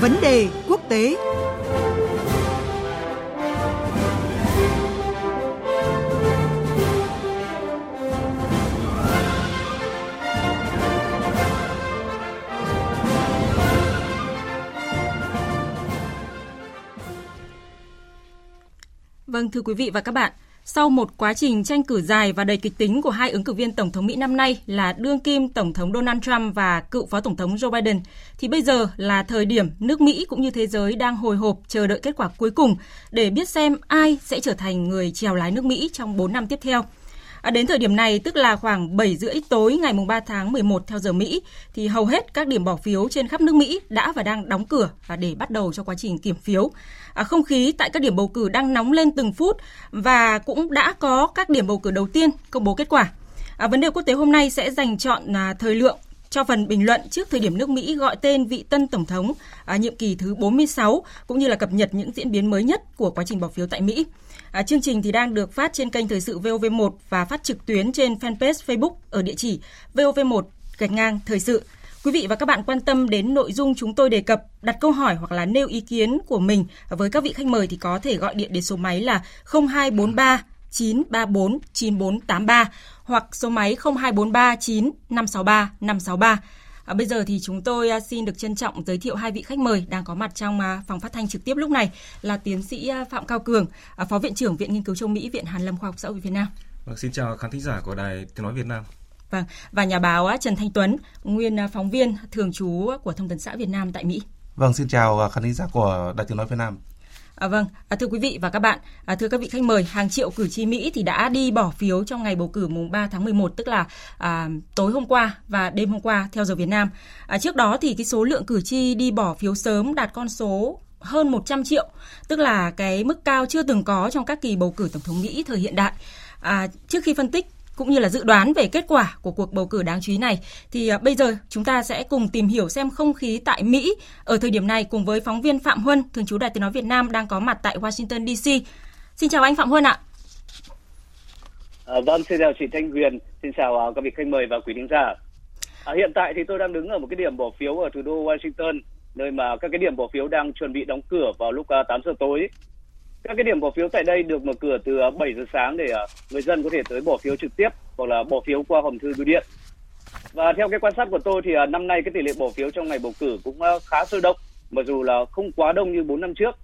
Vấn đề quốc tế. Vâng thưa quý vị và các bạn, sau một quá trình tranh cử dài và đầy kịch tính của hai ứng cử viên Tổng thống Mỹ năm nay là đương kim Tổng thống Donald Trump và cựu Phó Tổng thống Joe Biden, thì bây giờ là thời điểm nước Mỹ cũng như thế giới đang hồi hộp chờ đợi kết quả cuối cùng để biết xem ai sẽ trở thành người chèo lái nước Mỹ trong 4 năm tiếp theo. À, đến thời điểm này, tức là khoảng 7 rưỡi tối ngày 3 tháng 11 theo giờ Mỹ, thì hầu hết các điểm bỏ phiếu trên khắp nước Mỹ đã và đang đóng cửa và để bắt đầu cho quá trình kiểm phiếu. À, không khí tại các điểm bầu cử đang nóng lên từng phút và cũng đã có các điểm bầu cử đầu tiên công bố kết quả. À, vấn đề quốc tế hôm nay sẽ dành chọn à, thời lượng cho phần bình luận trước thời điểm nước Mỹ gọi tên vị tân tổng thống à, nhiệm kỳ thứ 46 cũng như là cập nhật những diễn biến mới nhất của quá trình bỏ phiếu tại Mỹ. À, chương trình thì đang được phát trên kênh thời sự VOV1 và phát trực tuyến trên fanpage Facebook ở địa chỉ VOV1 gạch ngang thời sự. Quý vị và các bạn quan tâm đến nội dung chúng tôi đề cập, đặt câu hỏi hoặc là nêu ý kiến của mình với các vị khách mời thì có thể gọi điện đến số máy là 0243 934 9483 hoặc số máy 0243 9 563 563. À, bây giờ thì chúng tôi à, xin được trân trọng giới thiệu hai vị khách mời đang có mặt trong à, phòng phát thanh trực tiếp lúc này là tiến sĩ à, Phạm Cao Cường, Phó Viện trưởng Viện Nghiên cứu châu Mỹ, Viện Hàn Lâm Khoa học Xã hội Việt Nam. Vâng, xin chào khán thính giả của Đài Tiếng Nói Việt Nam. Vâng, và nhà báo Trần Thanh Tuấn, nguyên phóng viên thường trú của Thông tấn xã Việt Nam tại Mỹ. Vâng, xin chào khán thính giả của Đài Tiếng Nói Việt Nam. À, vâng, à, thưa quý vị và các bạn, à, thưa các vị khách mời, hàng triệu cử tri Mỹ thì đã đi bỏ phiếu trong ngày bầu cử mùng 3 tháng 11, tức là à, tối hôm qua và đêm hôm qua theo giờ Việt Nam. À, trước đó thì cái số lượng cử tri đi bỏ phiếu sớm đạt con số hơn 100 triệu, tức là cái mức cao chưa từng có trong các kỳ bầu cử tổng thống Mỹ thời hiện đại. À, trước khi phân tích cũng như là dự đoán về kết quả của cuộc bầu cử đáng chú ý này thì à, bây giờ chúng ta sẽ cùng tìm hiểu xem không khí tại Mỹ ở thời điểm này cùng với phóng viên Phạm Huân thường trú Đài Tiếng nói Việt Nam đang có mặt tại Washington DC. Xin chào anh Phạm Huân ạ. À, vâng, xin chào chị Thanh Huyền, xin chào uh, các vị khách mời và quý khán giả. À, hiện tại thì tôi đang đứng ở một cái điểm bỏ phiếu ở thủ đô Washington, nơi mà các cái điểm bỏ phiếu đang chuẩn bị đóng cửa vào lúc à, uh, 8 giờ tối. Các cái điểm bỏ phiếu tại đây được mở cửa từ à, 7 giờ sáng để à, người dân có thể tới bỏ phiếu trực tiếp hoặc là bỏ phiếu qua hòm thư bưu điện. Và theo cái quan sát của tôi thì à, năm nay cái tỷ lệ bỏ phiếu trong ngày bầu cử cũng khá sôi động, mặc dù là không quá đông như 4 năm trước.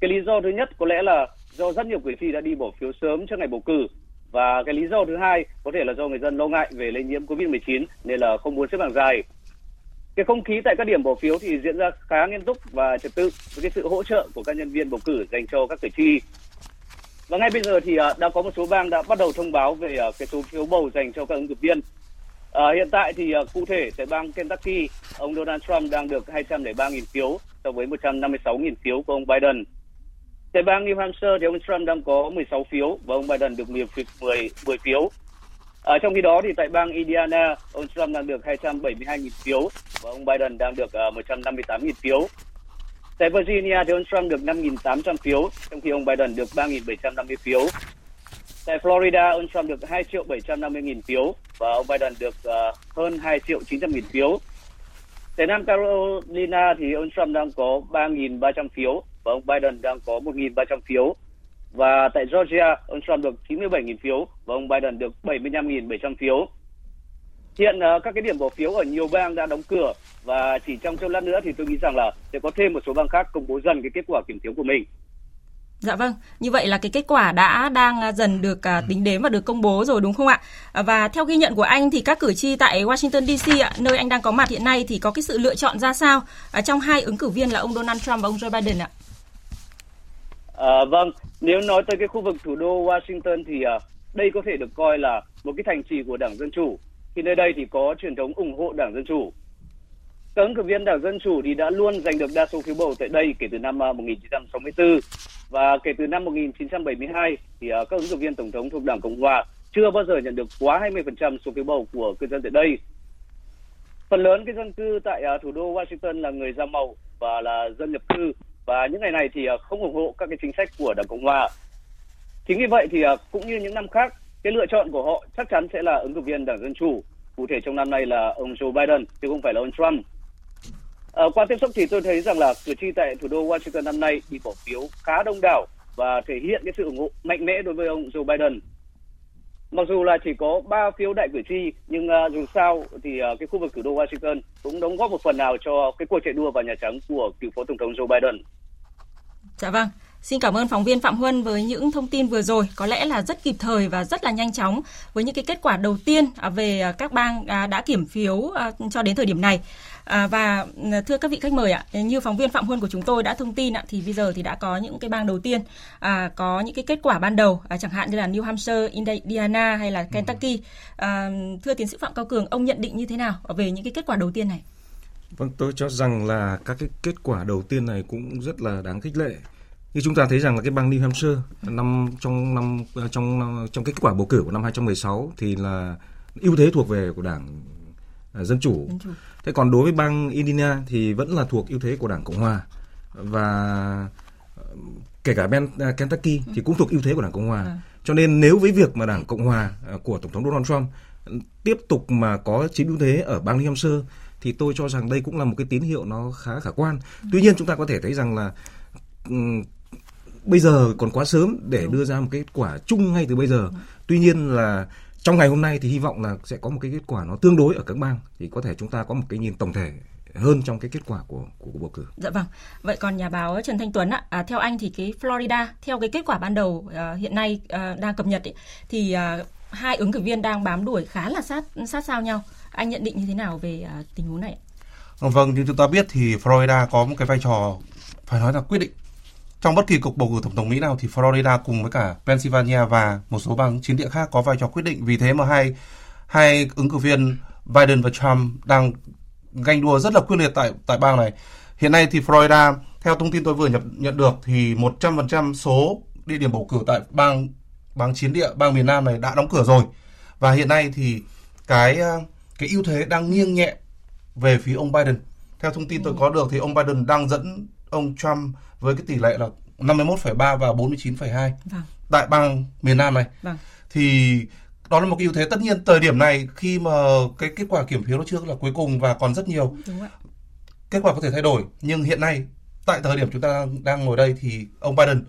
Cái lý do thứ nhất có lẽ là do rất nhiều cử tri đã đi bỏ phiếu sớm trước ngày bầu cử và cái lý do thứ hai có thể là do người dân lo ngại về lây nhiễm Covid-19 nên là không muốn xếp hàng dài. Cái không khí tại các điểm bỏ phiếu thì diễn ra khá nghiêm túc và trật tự với cái sự hỗ trợ của các nhân viên bầu cử dành cho các cử tri. Và ngay bây giờ thì à, đã có một số bang đã bắt đầu thông báo về à, cái số phiếu bầu dành cho các ứng cử viên. À, hiện tại thì uh, cụ thể tại bang Kentucky, ông Donald Trump đang được 203.000 phiếu so với 156.000 phiếu của ông Biden. Tại bang New Hampshire thì ông Trump đang có 16 phiếu và ông Biden được 10, 10, 10 phiếu. À, trong khi đó thì tại bang Indiana, ông Trump đang được 272.000 phiếu và ông Biden đang được ờ, uh, 158.000 phiếu. Tại Virginia thì ông Trump được 5.800 phiếu, trong khi ông Biden được 3.750 phiếu. Tại Florida, ông Trump được 2 triệu 750 nghìn phiếu và ông Biden được uh, hơn 2 triệu 900 nghìn phiếu. Tại Nam Carolina thì ông Trump đang có 3.300 phiếu và ông Biden đang có 1.300 phiếu. Và tại Georgia, ông Trump được 97.000 phiếu và ông Biden được 75.700 phiếu. Hiện uh, các cái điểm bỏ phiếu ở nhiều bang đã đóng cửa và chỉ trong chốc lát nữa thì tôi nghĩ rằng là sẽ có thêm một số bang khác công bố dần cái kết quả kiểm phiếu của mình. Dạ vâng, như vậy là cái kết quả đã đang dần được uh, tính đến và được công bố rồi đúng không ạ? Và theo ghi nhận của anh thì các cử tri tại Washington DC ạ, nơi anh đang có mặt hiện nay thì có cái sự lựa chọn ra sao uh, trong hai ứng cử viên là ông Donald Trump và ông Joe Biden ạ? À, vâng, nếu nói tới cái khu vực thủ đô Washington thì đây có thể được coi là một cái thành trì của Đảng Dân Chủ. Thì nơi đây thì có truyền thống ủng hộ Đảng Dân Chủ. Các ứng cử viên Đảng Dân Chủ thì đã luôn giành được đa số phiếu bầu tại đây kể từ năm à, 1964 và kể từ năm 1972 thì à, các ứng cử viên tổng thống thuộc Đảng Cộng hòa chưa bao giờ nhận được quá 20% số phiếu bầu của cư dân tại đây. Phần lớn cái dân cư tại à, thủ đô Washington là người da màu và là dân nhập cư và những ngày này thì không ủng hộ các cái chính sách của Đảng Cộng hòa. Chính vì vậy thì cũng như những năm khác, cái lựa chọn của họ chắc chắn sẽ là ứng cử viên Đảng Dân Chủ. Cụ thể trong năm nay là ông Joe Biden chứ không phải là ông Trump. À, qua tiếp xúc thì tôi thấy rằng là cử tri tại thủ đô Washington năm nay đi bỏ phiếu khá đông đảo và thể hiện cái sự ủng hộ mạnh mẽ đối với ông Joe Biden. Mặc dù là chỉ có 3 phiếu đại cử tri nhưng uh, dù sao thì uh, cái khu vực thủ đô Washington cũng đóng góp một phần nào cho cái cuộc chạy đua vào Nhà Trắng của cựu phó tổng thống Joe Biden. Dạ vâng. Xin cảm ơn phóng viên Phạm Huân với những thông tin vừa rồi, có lẽ là rất kịp thời và rất là nhanh chóng với những cái kết quả đầu tiên à, về các bang à, đã kiểm phiếu cho đến thời điểm này. À, và thưa các vị khách mời ạ, như phóng viên Phạm Huân của chúng tôi đã thông tin ạ, thì bây giờ thì đã có những cái bang đầu tiên à, có những cái kết quả ban đầu, à, chẳng hạn như là New Hampshire, Indiana hay là Kentucky. À, thưa tiến sĩ Phạm Cao Cường, ông nhận định như thế nào về những cái kết quả đầu tiên này? Vâng, tôi cho rằng là các cái kết quả đầu tiên này cũng rất là đáng khích lệ. Như chúng ta thấy rằng là cái bang New Hampshire năm trong năm trong trong kết quả bầu cử của năm 2016 thì là ưu thế thuộc về của đảng dân chủ. dân chủ. Thế còn đối với bang Indiana thì vẫn là thuộc ưu thế của đảng Cộng hòa và kể cả Ben Kentucky thì cũng thuộc ưu thế của đảng Cộng hòa. À. Cho nên nếu với việc mà đảng Cộng hòa của tổng thống Donald Trump tiếp tục mà có chiếm ưu thế ở bang New Hampshire thì tôi cho rằng đây cũng là một cái tín hiệu nó khá khả quan. Tuy nhiên chúng ta có thể thấy rằng là bây giờ còn quá sớm để đưa ra một kết quả chung ngay từ bây giờ. Tuy nhiên là trong ngày hôm nay thì hy vọng là sẽ có một cái kết quả nó tương đối ở các bang thì có thể chúng ta có một cái nhìn tổng thể hơn trong cái kết quả của của, của bầu cử. Dạ vâng. Vậy còn nhà báo Trần Thanh Tuấn ạ, à, theo anh thì cái Florida theo cái kết quả ban đầu à, hiện nay à, đang cập nhật ý, thì à, hai ứng cử viên đang bám đuổi khá là sát sát sao nhau. Anh nhận định như thế nào về à, tình huống này? Vâng, như chúng ta biết thì Florida có một cái vai trò phải nói là quyết định trong bất kỳ cuộc bầu cử tổng thống Mỹ nào thì Florida cùng với cả Pennsylvania và một số bang chiến địa khác có vai trò quyết định. Vì thế mà hai hai ứng cử viên Biden và Trump đang ganh đua rất là quyết liệt tại tại bang này. Hiện nay thì Florida theo thông tin tôi vừa nhận nhận được thì 100% số địa điểm bầu cử tại bang bang chiến địa bang miền Nam này đã đóng cửa rồi. Và hiện nay thì cái cái ưu thế đang nghiêng nhẹ về phía ông Biden. Theo thông tin tôi có được thì ông Biden đang dẫn ông Trump với cái tỷ lệ là 51,3 và 49,2 vâng. tại bang miền Nam này. Vâng. Thì đó là một cái ưu thế tất nhiên thời điểm này khi mà cái kết quả kiểm phiếu nó chưa là cuối cùng và còn rất nhiều kết quả có thể thay đổi nhưng hiện nay tại thời điểm chúng ta đang ngồi đây thì ông Biden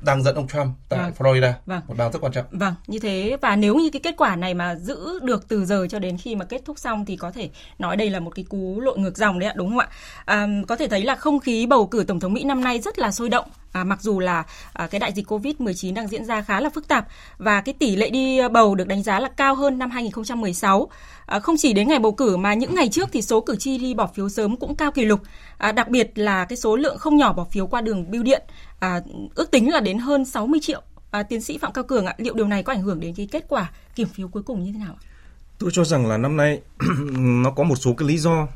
đang dẫn ông Trump tại vâng. Florida, vâng. một bang rất quan trọng. Vâng, như thế và nếu như cái kết quả này mà giữ được từ giờ cho đến khi mà kết thúc xong thì có thể nói đây là một cái cú lội ngược dòng đấy ạ, đúng không ạ? À, có thể thấy là không khí bầu cử tổng thống Mỹ năm nay rất là sôi động. À, mặc dù là à, cái đại dịch Covid-19 đang diễn ra khá là phức tạp và cái tỷ lệ đi bầu được đánh giá là cao hơn năm 2016. À, không chỉ đến ngày bầu cử mà những ngày trước thì số cử tri đi bỏ phiếu sớm cũng cao kỷ lục. À, đặc biệt là cái số lượng không nhỏ bỏ phiếu qua đường bưu điện à, ước tính là đến hơn 60 triệu. À, tiến sĩ Phạm Cao Cường ạ, liệu điều này có ảnh hưởng đến cái kết quả kiểm phiếu cuối cùng như thế nào ạ? Tôi cho rằng là năm nay nó có một số cái lý do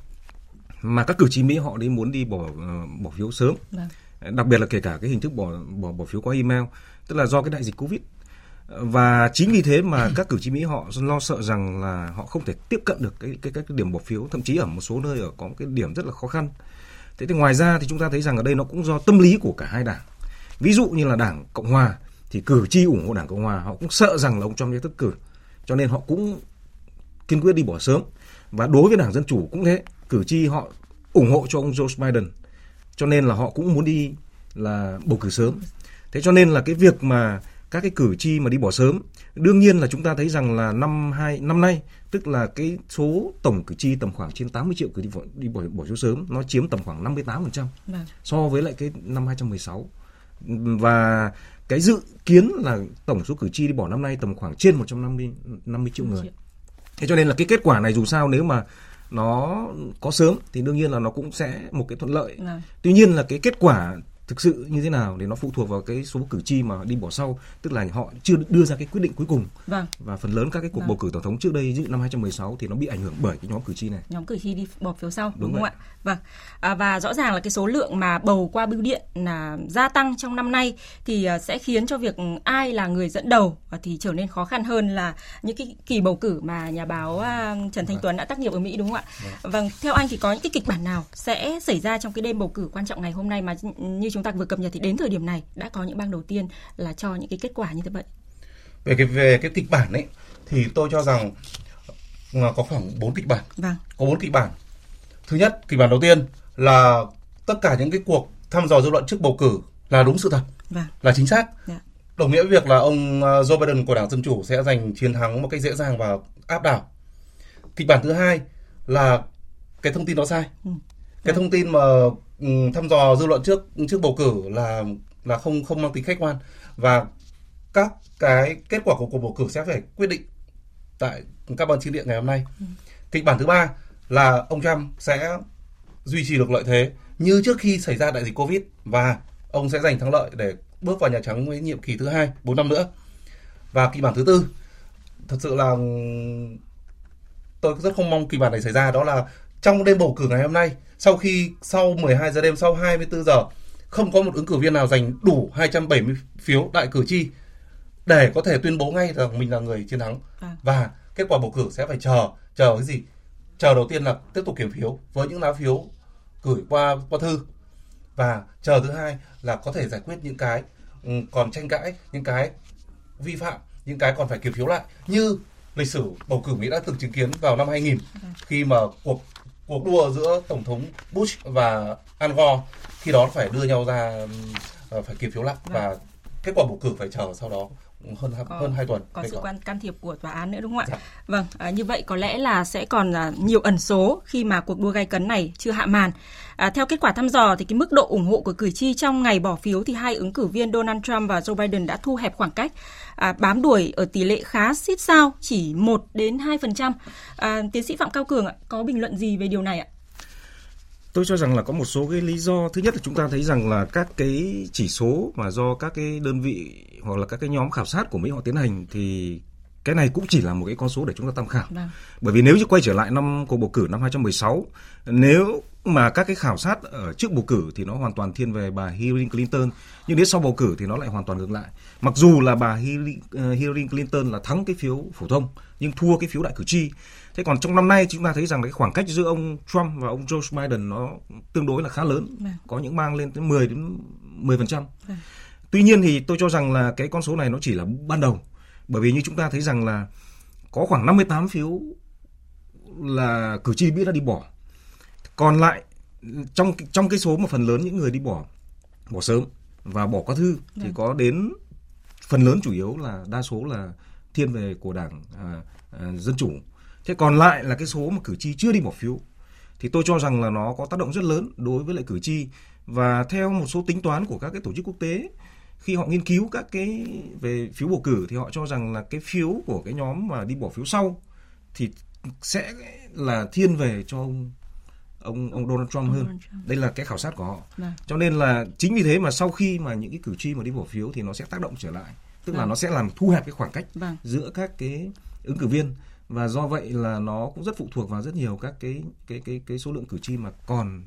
mà các cử tri Mỹ họ đi muốn đi bỏ uh, bỏ phiếu sớm. Vâng. Đặc biệt là kể cả cái hình thức bỏ bỏ bỏ phiếu qua email, tức là do cái đại dịch Covid. Và chính vì thế mà các cử tri Mỹ họ lo sợ rằng là họ không thể tiếp cận được cái cái các điểm bỏ phiếu, thậm chí ở một số nơi ở có cái điểm rất là khó khăn. Thế thì ngoài ra thì chúng ta thấy rằng ở đây nó cũng do tâm lý của cả hai đảng. Ví dụ như là đảng Cộng hòa thì cử tri ủng hộ đảng Cộng hòa họ cũng sợ rằng là ông Trump sẽ thất cử. Cho nên họ cũng kiên quyết đi bỏ sớm. Và đối với đảng Dân chủ cũng thế, cử tri họ ủng hộ cho ông Joe Biden. Cho nên là họ cũng muốn đi là bầu cử sớm. Thế cho nên là cái việc mà các cái cử tri mà đi bỏ sớm đương nhiên là chúng ta thấy rằng là năm hai năm nay tức là cái số tổng cử tri tầm khoảng trên 80 triệu cử đi bỏ đi bỏ, bỏ phiếu sớm nó chiếm tầm khoảng 58% vâng. so với lại cái năm 2016 và cái dự kiến là tổng số cử tri đi bỏ năm nay tầm khoảng trên 150 50 triệu người. Thế cho nên là cái kết quả này dù sao nếu mà nó có sớm thì đương nhiên là nó cũng sẽ một cái thuận lợi. Vâng. Tuy nhiên là cái kết quả thực sự như thế nào thì nó phụ thuộc vào cái số cử tri mà đi bỏ sau tức là họ chưa đưa ra cái quyết định cuối cùng vâng. và phần lớn các cái cuộc vâng. bầu cử tổng thống trước đây như năm 2016 thì nó bị ảnh hưởng bởi cái nhóm cử tri này nhóm cử tri đi bỏ phiếu sau đúng, đúng không ạ vâng à, và rõ ràng là cái số lượng mà bầu qua bưu điện là gia tăng trong năm nay thì à, sẽ khiến cho việc ai là người dẫn đầu thì trở nên khó khăn hơn là những cái kỳ bầu cử mà nhà báo à, Trần Thanh vâng. Tuấn đã tác nghiệp ở Mỹ đúng không ạ vâng. vâng theo anh thì có những cái kịch bản nào sẽ xảy ra trong cái đêm bầu cử quan trọng ngày hôm nay mà như chúng ta vừa cập nhật thì đến thời điểm này đã có những bang đầu tiên là cho những cái kết quả như thế vậy. Về cái về cái kịch bản ấy thì tôi cho rằng là có khoảng 4 kịch bản. Vâng. Có 4 kịch bản. Thứ nhất, kịch bản đầu tiên là tất cả những cái cuộc thăm dò dư luận trước bầu cử là đúng sự thật, Vâng. là chính xác. Dạ. Đồng nghĩa với việc là ông ờ, Joe Biden của Đảng Dân Chủ sẽ giành chiến thắng một cách dễ dàng và áp đảo. Kịch bản thứ hai là cái thông tin đó sai. Ừ. Cái thông tin mà thăm dò dư luận trước trước bầu cử là là không không mang tính khách quan và các cái kết quả của cuộc bầu cử sẽ phải quyết định tại các ban chiến địa ngày hôm nay. Kịch bản thứ ba là ông Trump sẽ duy trì được lợi thế như trước khi xảy ra đại dịch Covid và ông sẽ giành thắng lợi để bước vào Nhà Trắng với nhiệm kỳ thứ hai 4 năm nữa. Và kịch bản thứ tư thật sự là ừm, tôi rất không mong kịch bản này xảy ra đó là trong đêm bầu cử ngày hôm nay sau khi sau 12 giờ đêm sau 24 giờ không có một ứng cử viên nào giành đủ 270 phiếu đại cử tri để có thể tuyên bố ngay rằng mình là người chiến thắng. Vâng. và kết quả bầu cử sẽ phải chờ chờ cái gì? Chờ đầu tiên là tiếp tục kiểm phiếu với những lá phiếu gửi qua qua thư. Và chờ thứ hai là có thể giải quyết những cái ừ, còn tranh cãi những cái vi phạm những cái còn phải kiểm phiếu lại. Như lịch sử bầu cử Mỹ đã từng chứng kiến vào năm 2000 khi mà cuộc cuộc đua giữa tổng thống Bush và Al Gore khi đó phải đưa nhau ra ừm, phải kiểm phiếu lại. Và kết quả bầu cử phải chờ sau đó hơn Có- hơn 2 tuần. có sự quan can thiệp của tòa án nữa đúng không ạ? Dạ. Vâng, à, như vậy có lẽ là sẽ còn à, nhiều ẩn số khi mà cuộc đua gay cấn này chưa hạ màn. À, theo kết quả thăm dò thì cái mức độ ủng hộ của cử tri trong ngày bỏ phiếu thì hai ứng cử viên Donald Trump và Joe Biden đã thu hẹp khoảng cách, à, bám đuổi ở tỷ lệ khá xít sao, chỉ 1 đến 2%. À, tiến sĩ Phạm Cao Cường ạ, có bình luận gì về điều này ạ? Tôi cho rằng là có một số cái lý do. Thứ nhất là chúng ta thấy rằng là các cái chỉ số mà do các cái đơn vị hoặc là các cái nhóm khảo sát của Mỹ họ tiến hành thì cái này cũng chỉ là một cái con số để chúng ta tham khảo. Vâng. Bởi vì nếu như quay trở lại năm cuộc bầu cử năm 2016, nếu mà các cái khảo sát ở trước bầu cử thì nó hoàn toàn thiên về bà Hillary Clinton, nhưng đến sau bầu cử thì nó lại hoàn toàn ngược lại. Mặc dù là bà Hillary, ờ, Hillary Clinton là thắng cái phiếu phổ thông nhưng thua cái phiếu đại cử tri. Thế còn trong năm nay chúng ta thấy rằng cái khoảng cách giữa ông Trump và ông Joe Biden nó tương đối là khá lớn, Vâng. có những bang lên tới 10 đến 10%. Tuy nhiên thì tôi cho rằng là cái con số này nó chỉ là ban đầu. Bởi vì như chúng ta thấy rằng là có khoảng 58 phiếu là cử tri Mỹ đã đi bỏ. Còn lại trong trong cái số mà phần lớn những người đi bỏ bỏ sớm và bỏ qua thư thì có đến phần lớn chủ yếu là đa số là thiên về của đảng à, à, dân chủ. Thế còn lại là cái số mà cử tri chưa đi bỏ phiếu thì tôi cho rằng là nó có tác động rất lớn đối với lại cử tri và theo một số tính toán của các cái tổ chức quốc tế khi họ nghiên cứu các cái về phiếu bầu cử thì họ cho rằng là cái phiếu của cái nhóm mà đi bỏ phiếu sau thì sẽ là thiên về cho ông ông ông Donald Trump hơn. Donald Trump. Đây là cái khảo sát của họ. Vâng. Cho nên là chính vì thế mà sau khi mà những cái cử tri mà đi bỏ phiếu thì nó sẽ tác động trở lại, tức là Vâng. nó sẽ làm thu hẹp cái khoảng cách Vâng. giữa các cái ứng cử viên và do vậy là nó cũng rất phụ thuộc vào rất nhiều các cái cái cái cái số lượng cử tri mà còn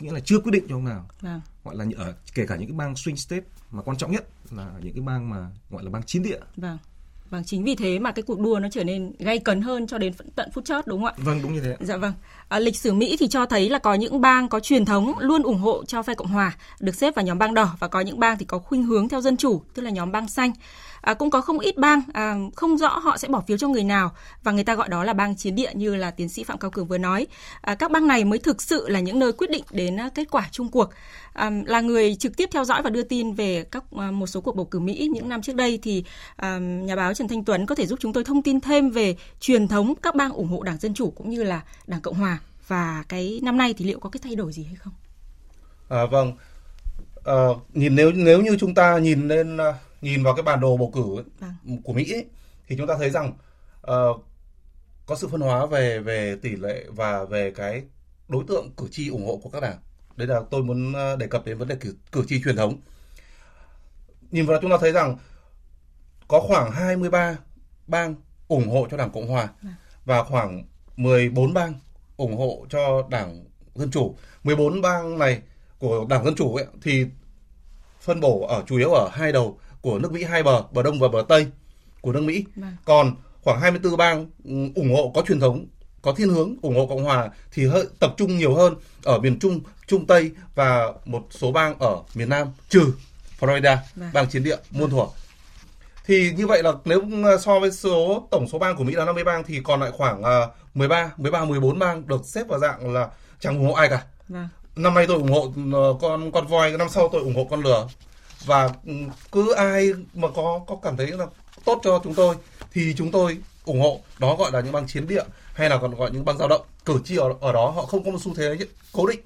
nghĩa là chưa quyết định cho ông nào Vâng. gọi là ở kể cả những cái bang swing state mà quan trọng nhất là những cái bang mà gọi là bang chiến địa Vâng. Vâng, chính vì thế mà cái cuộc đua nó trở nên gay cấn hơn cho đến tận phút chót đúng không ạ? vâng đúng như thế Dạ vâng. À, lịch sử Mỹ thì cho thấy là có những bang có truyền thống luôn ủng hộ cho phe Cộng hòa, được xếp vào nhóm bang đỏ và có những bang thì có khuynh hướng theo dân chủ, tức là nhóm bang xanh. À, cũng có không ít bang à, không rõ họ sẽ bỏ phiếu cho người nào và người ta gọi đó là bang chiến địa như là tiến sĩ Phạm Cao Cường vừa nói. À, các bang này mới thực sự là những nơi quyết định đến à, kết quả chung cuộc. À, là người trực tiếp theo dõi và đưa tin về các à, một số cuộc bầu cử Mỹ những năm trước đây thì à, nhà báo Trần Thanh Tuấn có thể giúp chúng tôi thông tin thêm về truyền thống các bang ủng hộ Đảng Dân Chủ cũng như là Đảng Cộng Hòa và cái năm nay thì liệu có cái thay đổi gì hay không? À, vâng. à, nhìn nếu nếu như chúng ta nhìn lên à, nhìn vào cái bản đồ bầu cử ấy, Vâng. của Mỹ ấy, thì chúng ta thấy rằng ờ, có sự phân hóa về về tỷ lệ và về cái đối tượng cử tri ủng hộ của các đảng. Đây là tôi muốn ờ, đề cập đến vấn đề cử, cử tri truyền thống. Nhìn vào chúng ta thấy rằng có khoảng 23 bang ủng hộ cho Đảng Cộng hòa và khoảng 14 bang ủng hộ cho Đảng Dân chủ. 14 bang này của Đảng Dân chủ ấy, thì phân bổ ở chủ yếu ở hai đầu của nước Mỹ hai bờ, bờ đông và bờ tây của nước Mỹ. Vâng. Còn khoảng 24 bang ừ, ủng hộ có truyền thống, có thiên hướng ủng hộ Cộng hòa thì hơi tập trung nhiều hơn ở miền Trung, Trung Tây và một số bang ở miền Nam trừ Florida, Vâng. bang chiến địa muôn thuở. Thì như vậy là nếu so với số tổng số bang của Mỹ là 50 bang thì còn lại khoảng ờ, 13, 13 14 bang được xếp vào dạng là chẳng ủng hộ ai cả. Vâng. năm nay tôi ủng hộ ờ, con con voi năm sau tôi ủng hộ con lừa và ừ, cứ ai mà có có cảm thấy là tốt cho chúng tôi thì chúng tôi ủng hộ. Đó gọi là những bang chiến địa hay là còn gọi những bang dao động. Cử tri ở ở đó họ không có một xu thế cố định.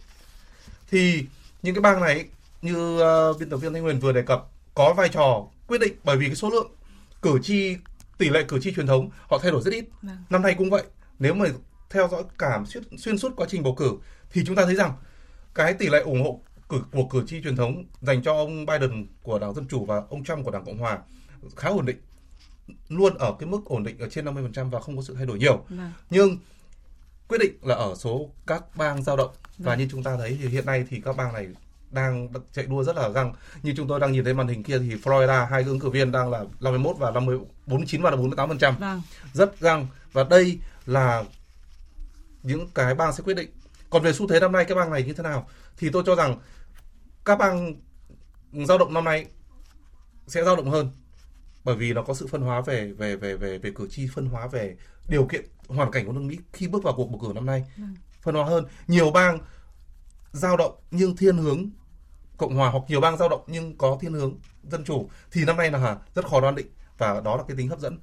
Thì những cái bang này như uh, biên tập viên thanh huyền vừa đề cập có vai trò quyết định bởi vì cái số lượng cử tri tỷ lệ cử tri truyền thống họ thay đổi rất ít. Vâng. năm nay cũng vậy. Nếu mà theo dõi cảm xuyên, xuyên suốt quá trình bầu cử thì chúng ta thấy rằng cái tỷ lệ ủng hộ cử của cử tri truyền thống dành cho ông Biden của đảng Dân chủ và ông Trump của đảng Cộng hòa khá ổn định luôn ở cái mức ổn định ở trên 50% và không có sự thay đổi nhiều. Vâng. Nhưng quyết định là ở số các bang dao động và vâng. như chúng ta thấy thì hiện nay thì các bang này đang chạy đua rất là găng. Như chúng tôi đang nhìn thấy màn hình kia thì Florida hai ứng cử viên đang là 51 và 50 49 và là 48%. Vâng. Rất găng và đây là những cái bang sẽ quyết định. Còn về xu thế năm nay cái bang này như thế nào thì tôi cho rằng các bang dao động năm nay sẽ dao động hơn. Bởi vì nó có sự phân hóa về về về về về cử tri phân hóa về điều kiện hoàn cảnh của nước Mỹ khi bước vào cuộc bầu cử năm nay. Ừ. phân hóa hơn. Nhiều bang dao động nhưng thiên hướng cộng hòa hoặc nhiều bang dao động nhưng có thiên hướng dân chủ. Thì năm nay là rất khó đoán định và đó là cái tính hấp dẫn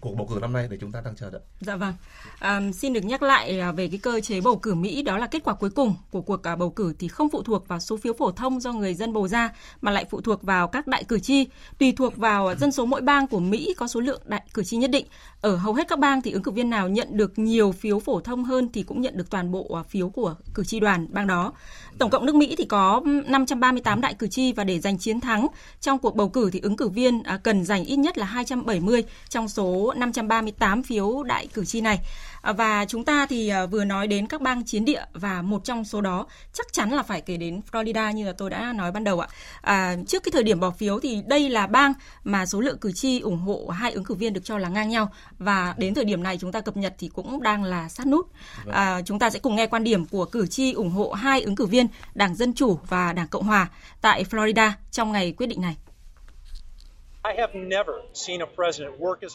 cuộc bầu cử năm nay để chúng ta đang chờ đợi. Dạ vâng. À, xin được nhắc lại à, về cái cơ chế bầu cử Mỹ đó là kết quả cuối cùng của cuộc à, bầu cử thì không phụ thuộc vào số phiếu phổ thông do người dân bầu ra mà lại phụ thuộc vào các đại cử tri, tùy thuộc vào dân số mỗi bang của Mỹ có số lượng đại cử tri nhất định. Ở hầu hết các bang thì ứng cử viên nào nhận được nhiều phiếu phổ thông hơn thì cũng nhận được toàn bộ à, phiếu của cử tri đoàn bang đó. Tổng cộng nước Mỹ thì có 538 đại cử tri và để giành chiến thắng trong cuộc bầu cử thì ứng cử viên cần giành ít nhất là 270 trong số 538 phiếu đại cử tri này. À, và chúng ta thì à, vừa nói đến các bang chiến địa và một trong số đó chắc chắn là phải kể đến Florida như là tôi đã nói ban đầu ạ. À, trước cái thời điểm bỏ phiếu thì đây là bang mà số lượng cử tri ủng hộ hai ứng cử viên được cho là ngang nhau và đến thời điểm này chúng ta cập nhật thì cũng đang là sát nút. Vâng. À, chúng ta sẽ cùng nghe quan điểm của cử tri ủng hộ hai ứng cử viên Đảng Dân Chủ và Đảng Cộng Hòa tại Florida trong ngày quyết định này.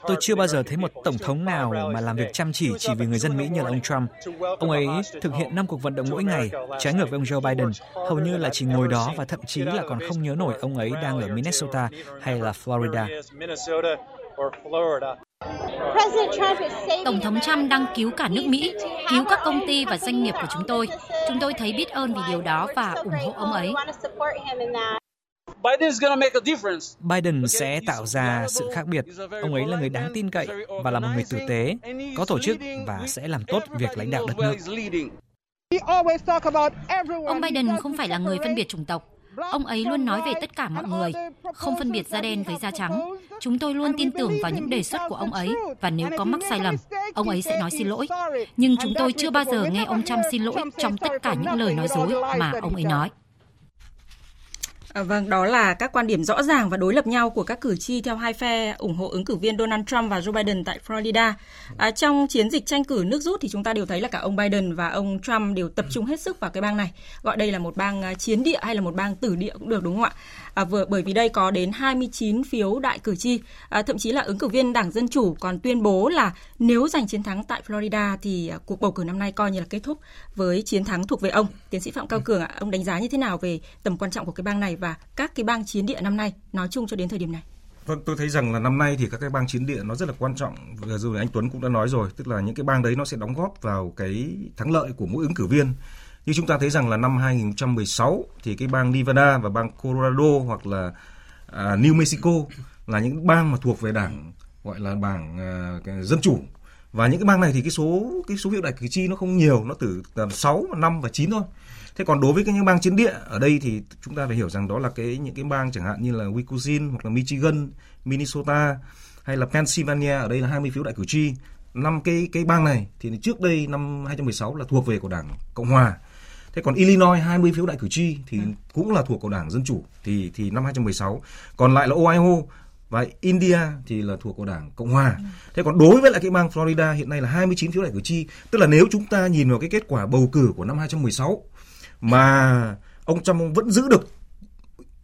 Tôi chưa bao giờ thấy một tổng thống nào mà làm việc chăm chỉ chỉ vì người dân Mỹ như là ông Trump. Ông ấy thực hiện năm cuộc vận động mỗi ngày, trái ngược với ông Joe Biden, hầu như là chỉ ngồi đó và thậm chí là còn không nhớ nổi ông ấy đang ở Minnesota hay là Florida. Tổng thống Trump đang cứu cả nước Mỹ, cứu các công ty và doanh nghiệp của chúng tôi. Chúng tôi thấy biết ơn vì điều đó và ủng hộ ông ấy. Biden sẽ tạo ra sự khác biệt. Ông ấy là người đáng tin cậy và là một người tử tế, có tổ chức và sẽ làm tốt việc lãnh đạo đất nước. Ông Biden không phải là người phân biệt chủng tộc. Ông ấy luôn nói về tất cả mọi người, không phân biệt da đen với da trắng. Chúng tôi luôn tin tưởng vào những đề xuất của ông ấy và nếu có mắc sai lầm, ông ấy sẽ nói xin lỗi. Nhưng chúng tôi chưa bao giờ nghe ông Trump xin lỗi trong tất cả những lời nói dối mà ông ấy nói. À, vâng, đó là các quan điểm rõ ràng và đối lập nhau của các cử tri theo hai phe ủng hộ ứng cử viên Donald Trump và Joe Biden tại Florida. À, trong chiến dịch tranh cử nước rút thì chúng ta đều thấy là cả ông Biden và ông Trump đều tập trung hết sức vào cái bang này. Gọi đây là một bang à, chiến địa hay là một bang tử địa cũng được đúng không ạ? À, vừa bởi vì đây có đến 29 phiếu đại cử tri, à, thậm chí là ứng cử viên Đảng Dân Chủ còn tuyên bố là nếu giành chiến thắng tại Florida thì à, cuộc bầu cử năm nay coi như là kết thúc với chiến thắng thuộc về ông. Tiến sĩ Phạm Cao Cường ạ, ông đánh giá như thế nào về tầm quan trọng của cái bang này và các cái bang chiến địa năm nay nói chung cho đến thời điểm này? Vâng, tôi thấy rằng là năm nay thì các cái bang chiến địa nó rất là quan trọng. Vừa rồi anh Tuấn cũng đã nói rồi, tức là những cái bang đấy nó sẽ đóng góp vào cái thắng lợi của mỗi ứng cử viên. Như chúng ta thấy rằng là năm 2016 thì cái bang Nevada và bang Colorado hoặc là à, New Mexico là những bang mà thuộc về đảng gọi là bảng à, dân chủ và những cái bang này thì cái số cái số phiếu đại cử tri nó không nhiều nó từ tầm 6, 5 và 9 thôi thế còn đối với những bang chiến địa ở đây thì chúng ta phải hiểu rằng đó là cái những cái bang chẳng hạn như là Wisconsin hoặc là Michigan Minnesota hay là Pennsylvania ở đây là 20 phiếu đại cử tri năm cái cái bang này thì trước đây năm 2016 là thuộc về của đảng Cộng hòa Thế còn Illinois 20 phiếu đại cử tri thì ừ. cũng là thuộc của Đảng Dân chủ thì thì năm 2016. Còn lại là Ohio và India thì là thuộc của Đảng Cộng hòa. Ừ. Thế còn đối với lại cái bang Florida hiện nay là 29 phiếu đại cử tri, tức là nếu chúng ta nhìn vào cái kết quả bầu cử của năm 2016 mà ông Trump vẫn giữ được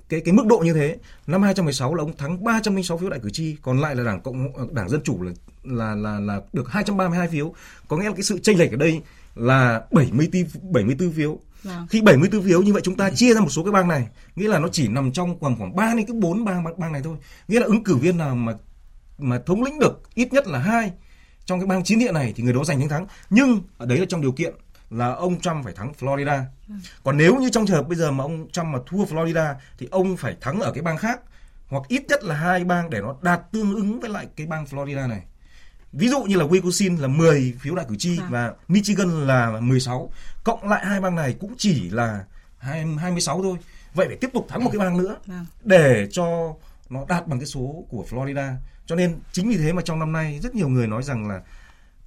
cái cái mức độ như thế. Năm 2016 là ông thắng 306 phiếu đại cử tri, còn lại là Đảng Cộng Đảng Dân chủ là là là là được 232 phiếu. Có nghĩa là cái sự chênh lệch ở đây là 74 74 phiếu. Vâng. Khi 74 phiếu như vậy chúng ta chia ra một số cái bang này, nghĩa là nó chỉ nằm trong khoảng khoảng 3 đến cái 4 bang bang này thôi. Nghĩa là ứng cử viên nào mà mà thống lĩnh được ít nhất là hai trong cái bang chiến địa này thì người đó giành chiến thắng. Nhưng ở đấy là trong điều kiện là ông Trump phải thắng Florida. Vâng. Còn nếu như trong trường hợp bây giờ mà ông Trump mà thua Florida thì ông phải thắng ở cái bang khác hoặc ít nhất là hai bang để nó đạt tương ứng với lại cái bang Florida này. Ví dụ như là Wisconsin là 10 phiếu đại cử tri à. và Michigan là 16. Cộng lại hai bang này cũng chỉ là 26 thôi. Vậy phải tiếp tục thắng một cái bang nữa à. để cho nó đạt bằng cái số của Florida. Cho nên chính vì thế mà trong năm nay rất nhiều người nói rằng là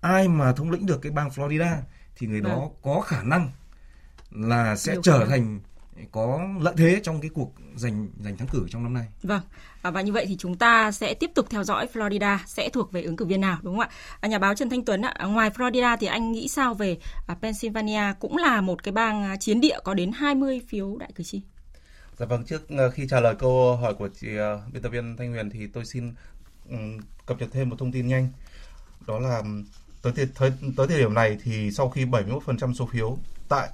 ai mà thống lĩnh được cái bang Florida thì người đó à. có khả năng là sẽ Điều trở thành có lợi thế trong cái cuộc giành giành thắng cử trong năm nay. Vâng. Và như vậy thì chúng ta sẽ tiếp tục theo dõi Florida sẽ thuộc về ứng cử viên nào đúng không ạ? Nhà báo Trần Thanh Tuấn ạ, ngoài Florida thì anh nghĩ sao về à, Pennsylvania cũng là một cái bang à, chiến địa có đến 20 phiếu đại cử tri? Dạ vâng, trước à, khi trả lời câu hỏi của chị biên tập viên Thanh Huyền thì tôi xin cập nhật thêm một thông tin nhanh. Đó là tới thời, tới thời điểm này thì sau khi 71% số phiếu tại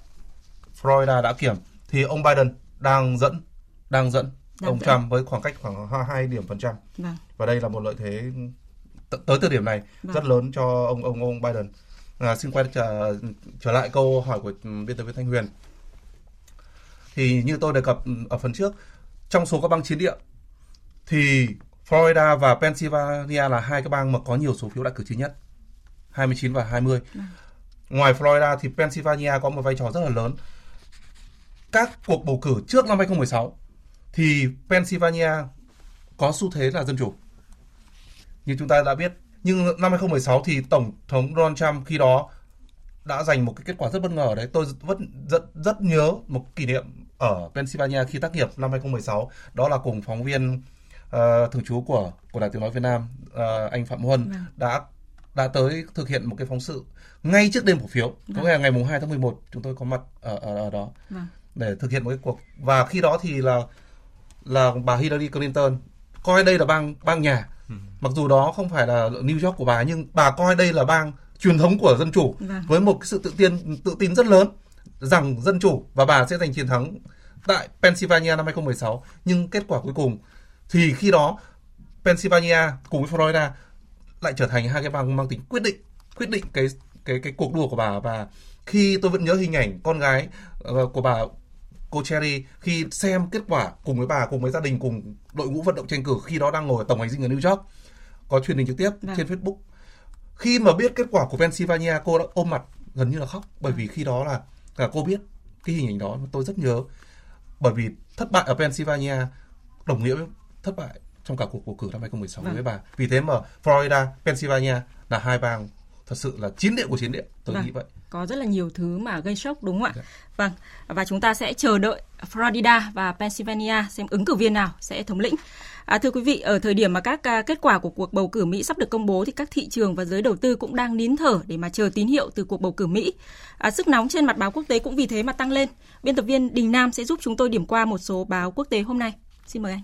Florida đã kiểm thì ông Biden đang dẫn đang dẫn đang ông dẫn. Trump với khoảng cách khoảng 2 điểm phần trăm. Vâng. Và đây là một lợi thế tới thời điểm này vâng. rất lớn cho ông ông ông Biden. À, xin quay trở, trở lại câu hỏi của biên tập viên Thanh Huyền. Thì như tôi đề cập ở phần trước, trong số các bang chiến địa thì Florida và Pennsylvania là hai cái bang mà có nhiều số phiếu đại cử tri nhất. 29 và 20. Vâng. Ngoài Florida thì Pennsylvania có một vai trò rất là lớn các cuộc bầu cử trước năm 2016 thì Pennsylvania có xu thế là dân chủ. Như chúng ta đã biết, nhưng năm 2016 thì tổng thống Donald Trump khi đó đã giành một cái kết quả rất bất ngờ đấy. Tôi vẫn rất rất nhớ một kỷ niệm ở Pennsylvania khi tác nghiệp năm 2016, đó là cùng phóng viên uh, thường trú của của Đài Tiếng nói Việt Nam uh, anh Phạm Huân vâng. đã đã tới thực hiện một cái phóng sự ngay trước đêm bỏ phiếu, vâng. có nghĩa là ngày mùng 2 tháng 11 chúng tôi có mặt ở ở, ở đó. Vâng để thực hiện một cái cuộc và khi đó thì là là bà Hillary Clinton coi đây là bang bang nhà ừ. mặc dù đó không phải là New York của bà nhưng bà coi đây là bang truyền thống của dân chủ vâng. với một sự tự tin tự tin rất lớn rằng dân chủ và bà sẽ giành chiến thắng tại Pennsylvania năm 2016 nhưng kết quả cuối cùng thì khi đó Pennsylvania cùng với Florida lại trở thành hai cái bang mang tính quyết định quyết định cái cái cái cuộc đua của bà và khi tôi vẫn nhớ hình ảnh con gái uh, của bà cô Cherry khi xem kết quả cùng với bà cùng với gia đình cùng đội ngũ vận động tranh cử khi đó đang ngồi ở tổng hành dinh ở New York có truyền hình trực tiếp. Vâng. trên Facebook khi mà biết kết quả của Pennsylvania cô đã ôm mặt gần như là khóc bởi vì khi đó là cả cô biết cái hình ảnh đó tôi rất nhớ bởi vì thất bại ở Pennsylvania đồng nghĩa với thất bại trong cả cuộc bầu cử năm 2016 vâng. với bà vì thế mà Florida Pennsylvania là hai bang thật sự là chiến địa của chiến địa tôi vâng. nghĩ vậy có rất là nhiều thứ mà gây sốc đúng không ạ? Dạ. Vâng, và chúng ta sẽ chờ đợi Florida và Pennsylvania xem ứng cử viên nào sẽ thống lĩnh. À, thưa quý vị, ở thời điểm mà các uh, kết quả của cuộc bầu cử Mỹ sắp được công bố thì các thị trường và giới đầu tư cũng đang nín thở để mà chờ tín hiệu từ cuộc bầu cử Mỹ. À, sức nóng trên mặt báo quốc tế cũng vì thế mà tăng lên. Biên tập viên Đình Nam sẽ giúp chúng tôi điểm qua một số báo quốc tế hôm nay. Xin mời anh.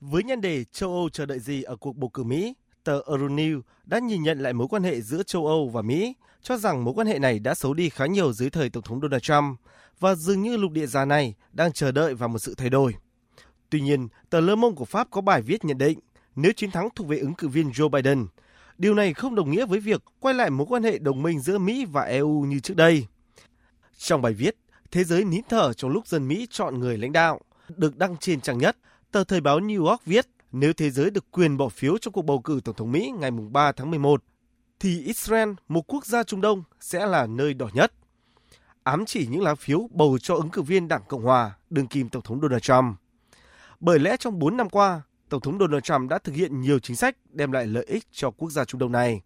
Với nhân đề châu Âu chờ đợi gì ở cuộc bầu cử Mỹ, tờ Euronews đã nhìn nhận lại mối quan hệ giữa châu Âu và Mỹ, cho rằng mối quan hệ này đã xấu đi khá nhiều dưới thời Tổng thống Donald Trump và dường như lục địa già này đang chờ đợi vào một sự thay đổi. Tuy nhiên, tờ Le Monde của Pháp có bài viết nhận định nếu chiến thắng thuộc về ứng cử viên Joe Biden, điều này không đồng nghĩa với việc quay lại mối quan hệ đồng minh giữa Mỹ và EU như trước đây. Trong bài viết, Thế giới nín thở trong lúc dân Mỹ chọn người lãnh đạo, được đăng trên trang nhất, tờ Thời báo New York viết nếu thế giới được quyền bỏ phiếu trong cuộc bầu cử Tổng thống Mỹ ngày 3 tháng 11, thì Israel, một quốc gia Trung Đông, sẽ là nơi đỏ nhất. Ám chỉ những lá phiếu bầu cho ứng cử viên Đảng Cộng Hòa, đương kim Tổng thống Donald Trump. Bởi lẽ trong 4 năm qua, Tổng thống Donald Trump đã thực hiện nhiều chính sách đem lại lợi ích cho quốc gia Trung Đông này.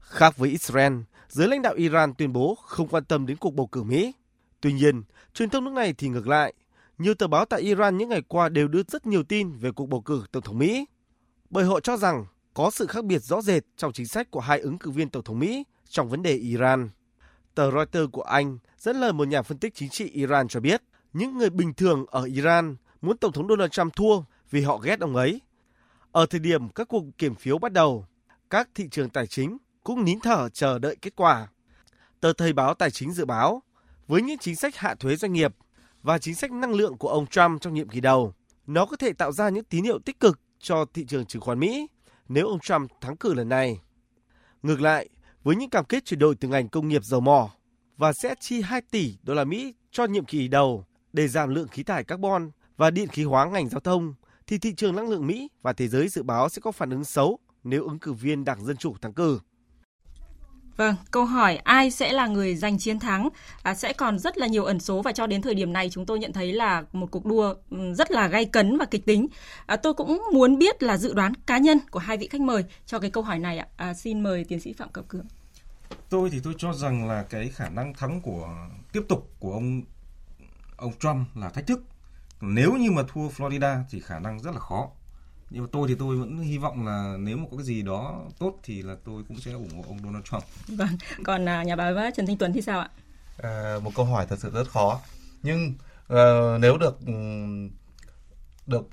Khác với Israel, giới lãnh đạo Iran tuyên bố không quan tâm đến cuộc bầu cử Mỹ. Tuy nhiên, truyền thông nước này thì ngược lại, nhiều tờ báo tại Iran những ngày qua đều đưa rất nhiều tin về cuộc bầu cử Tổng thống Mỹ. Bởi họ cho rằng có sự khác biệt rõ rệt trong chính sách của hai ứng cử viên Tổng thống Mỹ trong vấn đề Iran. Tờ Reuters của Anh dẫn lời một nhà phân tích chính trị Iran cho biết, những người bình thường ở Iran muốn Tổng thống Donald Trump thua vì họ ghét ông ấy. Ở thời điểm các cuộc kiểm phiếu bắt đầu, các thị trường tài chính cũng nín thở chờ đợi kết quả. Tờ Thời báo Tài chính dự báo, Với những chính sách hạ thuế doanh nghiệp và chính sách năng lượng của ông Trump trong nhiệm kỳ đầu, nó có thể tạo ra những tín hiệu tích cực cho thị trường chứng khoán Mỹ nếu ông Trump thắng cử lần này. Ngược lại, với những cam kết chuyển đổi từ ngành công nghiệp dầu mỏ và sẽ chi 2 tỷ đô la Mỹ cho nhiệm kỳ đầu để giảm lượng khí thải carbon và điện khí hóa ngành giao thông, thì thị trường năng lượng Mỹ và thế giới dự báo sẽ có phản ứng xấu nếu ứng cử viên Đảng Dân Chủ thắng cử. Vâng, câu hỏi ai sẽ là người giành chiến thắng à, sẽ còn rất là nhiều ẩn số và cho đến thời điểm này chúng tôi nhận thấy là một cuộc đua ừ, rất là gay cấn và kịch tính. À, tôi cũng muốn biết là dự đoán cá nhân của hai vị khách mời cho cái câu hỏi này ạ. À, xin mời tiến sĩ Phạm Cẩm Cường. Tôi thì tôi cho rằng là cái khả năng thắng của tiếp tục của ông ông Trump là thách thức. Nếu như mà thua Florida thì khả năng rất là khó nhưng mà tôi thì tôi vẫn hy vọng là nếu mà có cái gì đó tốt thì là tôi cũng sẽ ủng hộ ông Donald Trump. Vâng, còn à, nhà báo Trần Thanh Tuấn thì sao ạ? À, một câu hỏi thật sự rất khó. Nhưng uh, nếu được được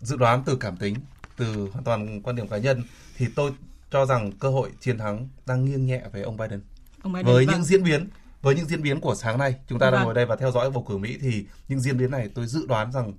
dự đoán từ cảm tính, từ hoàn toàn quan điểm cá nhân thì tôi cho rằng cơ hội chiến thắng đang nghiêng nhẹ về ông Biden. Ông Biden với vâng. những diễn biến với những diễn biến của sáng nay chúng ta vâng. đang ngồi đây và theo dõi bầu cử Mỹ thì những diễn biến này tôi dự đoán rằng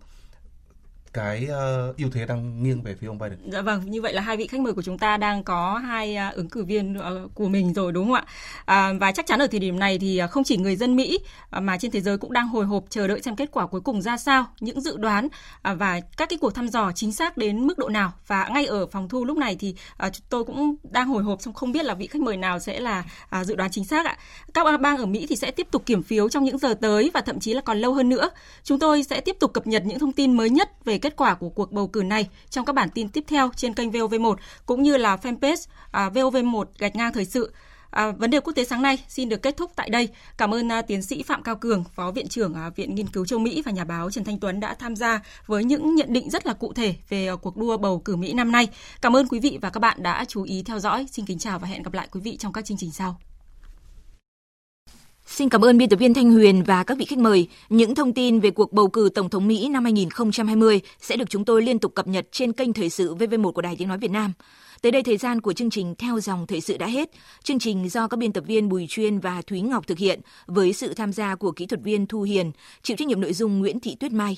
cái uh, ưu thế đang nghiêng về phía ông Biden. Dạ vâng, như vậy là hai vị khách mời của chúng ta đang có hai uh, ứng cử viên uh, của mình rồi đúng không ạ? À, và chắc chắn ở thời điểm này thì không chỉ người dân Mỹ uh, mà trên thế giới cũng đang hồi hộp chờ đợi xem kết quả cuối cùng ra sao, những dự đoán uh, và các cái cuộc thăm dò chính xác đến mức độ nào. Và ngay ở phòng thu lúc này thì uh, tôi cũng đang hồi hộp xong không biết là vị khách mời nào sẽ là uh, dự đoán chính xác ạ. Các bang ở Mỹ thì sẽ tiếp tục kiểm phiếu trong những giờ tới và thậm chí là còn lâu hơn nữa. Chúng tôi sẽ tiếp tục cập nhật những thông tin mới nhất về kết quả của cuộc bầu cử này trong các bản tin tiếp theo trên kênh VOV1 cũng như là fanpage à, VOV1 gạch ngang thời sự. À, vấn đề quốc tế sáng nay xin được kết thúc tại đây. Cảm ơn à, tiến sĩ Phạm Cao Cường, Phó Viện trưởng à, Viện Nghiên cứu châu Mỹ và nhà báo Trần Thanh Tuấn đã tham gia với những nhận định rất là cụ thể về à, cuộc đua bầu cử Mỹ năm nay. Cảm ơn quý vị và các bạn đã chú ý theo dõi. Xin kính chào và hẹn gặp lại quý vị trong các chương trình sau. Xin cảm ơn biên tập viên Thanh Huyền và các vị khách mời. Những thông tin về cuộc bầu cử Tổng thống Mỹ năm 2020 sẽ được chúng tôi liên tục cập nhật trên kênh Thời sự VV1 của Đài Tiếng Nói Việt Nam. Tới đây thời gian của chương trình Theo dòng thời sự đã hết. Chương trình do các biên tập viên Bùi Chuyên và Thúy Ngọc thực hiện với sự tham gia của kỹ thuật viên Thu Hiền, chịu trách nhiệm nội dung Nguyễn Thị Tuyết Mai.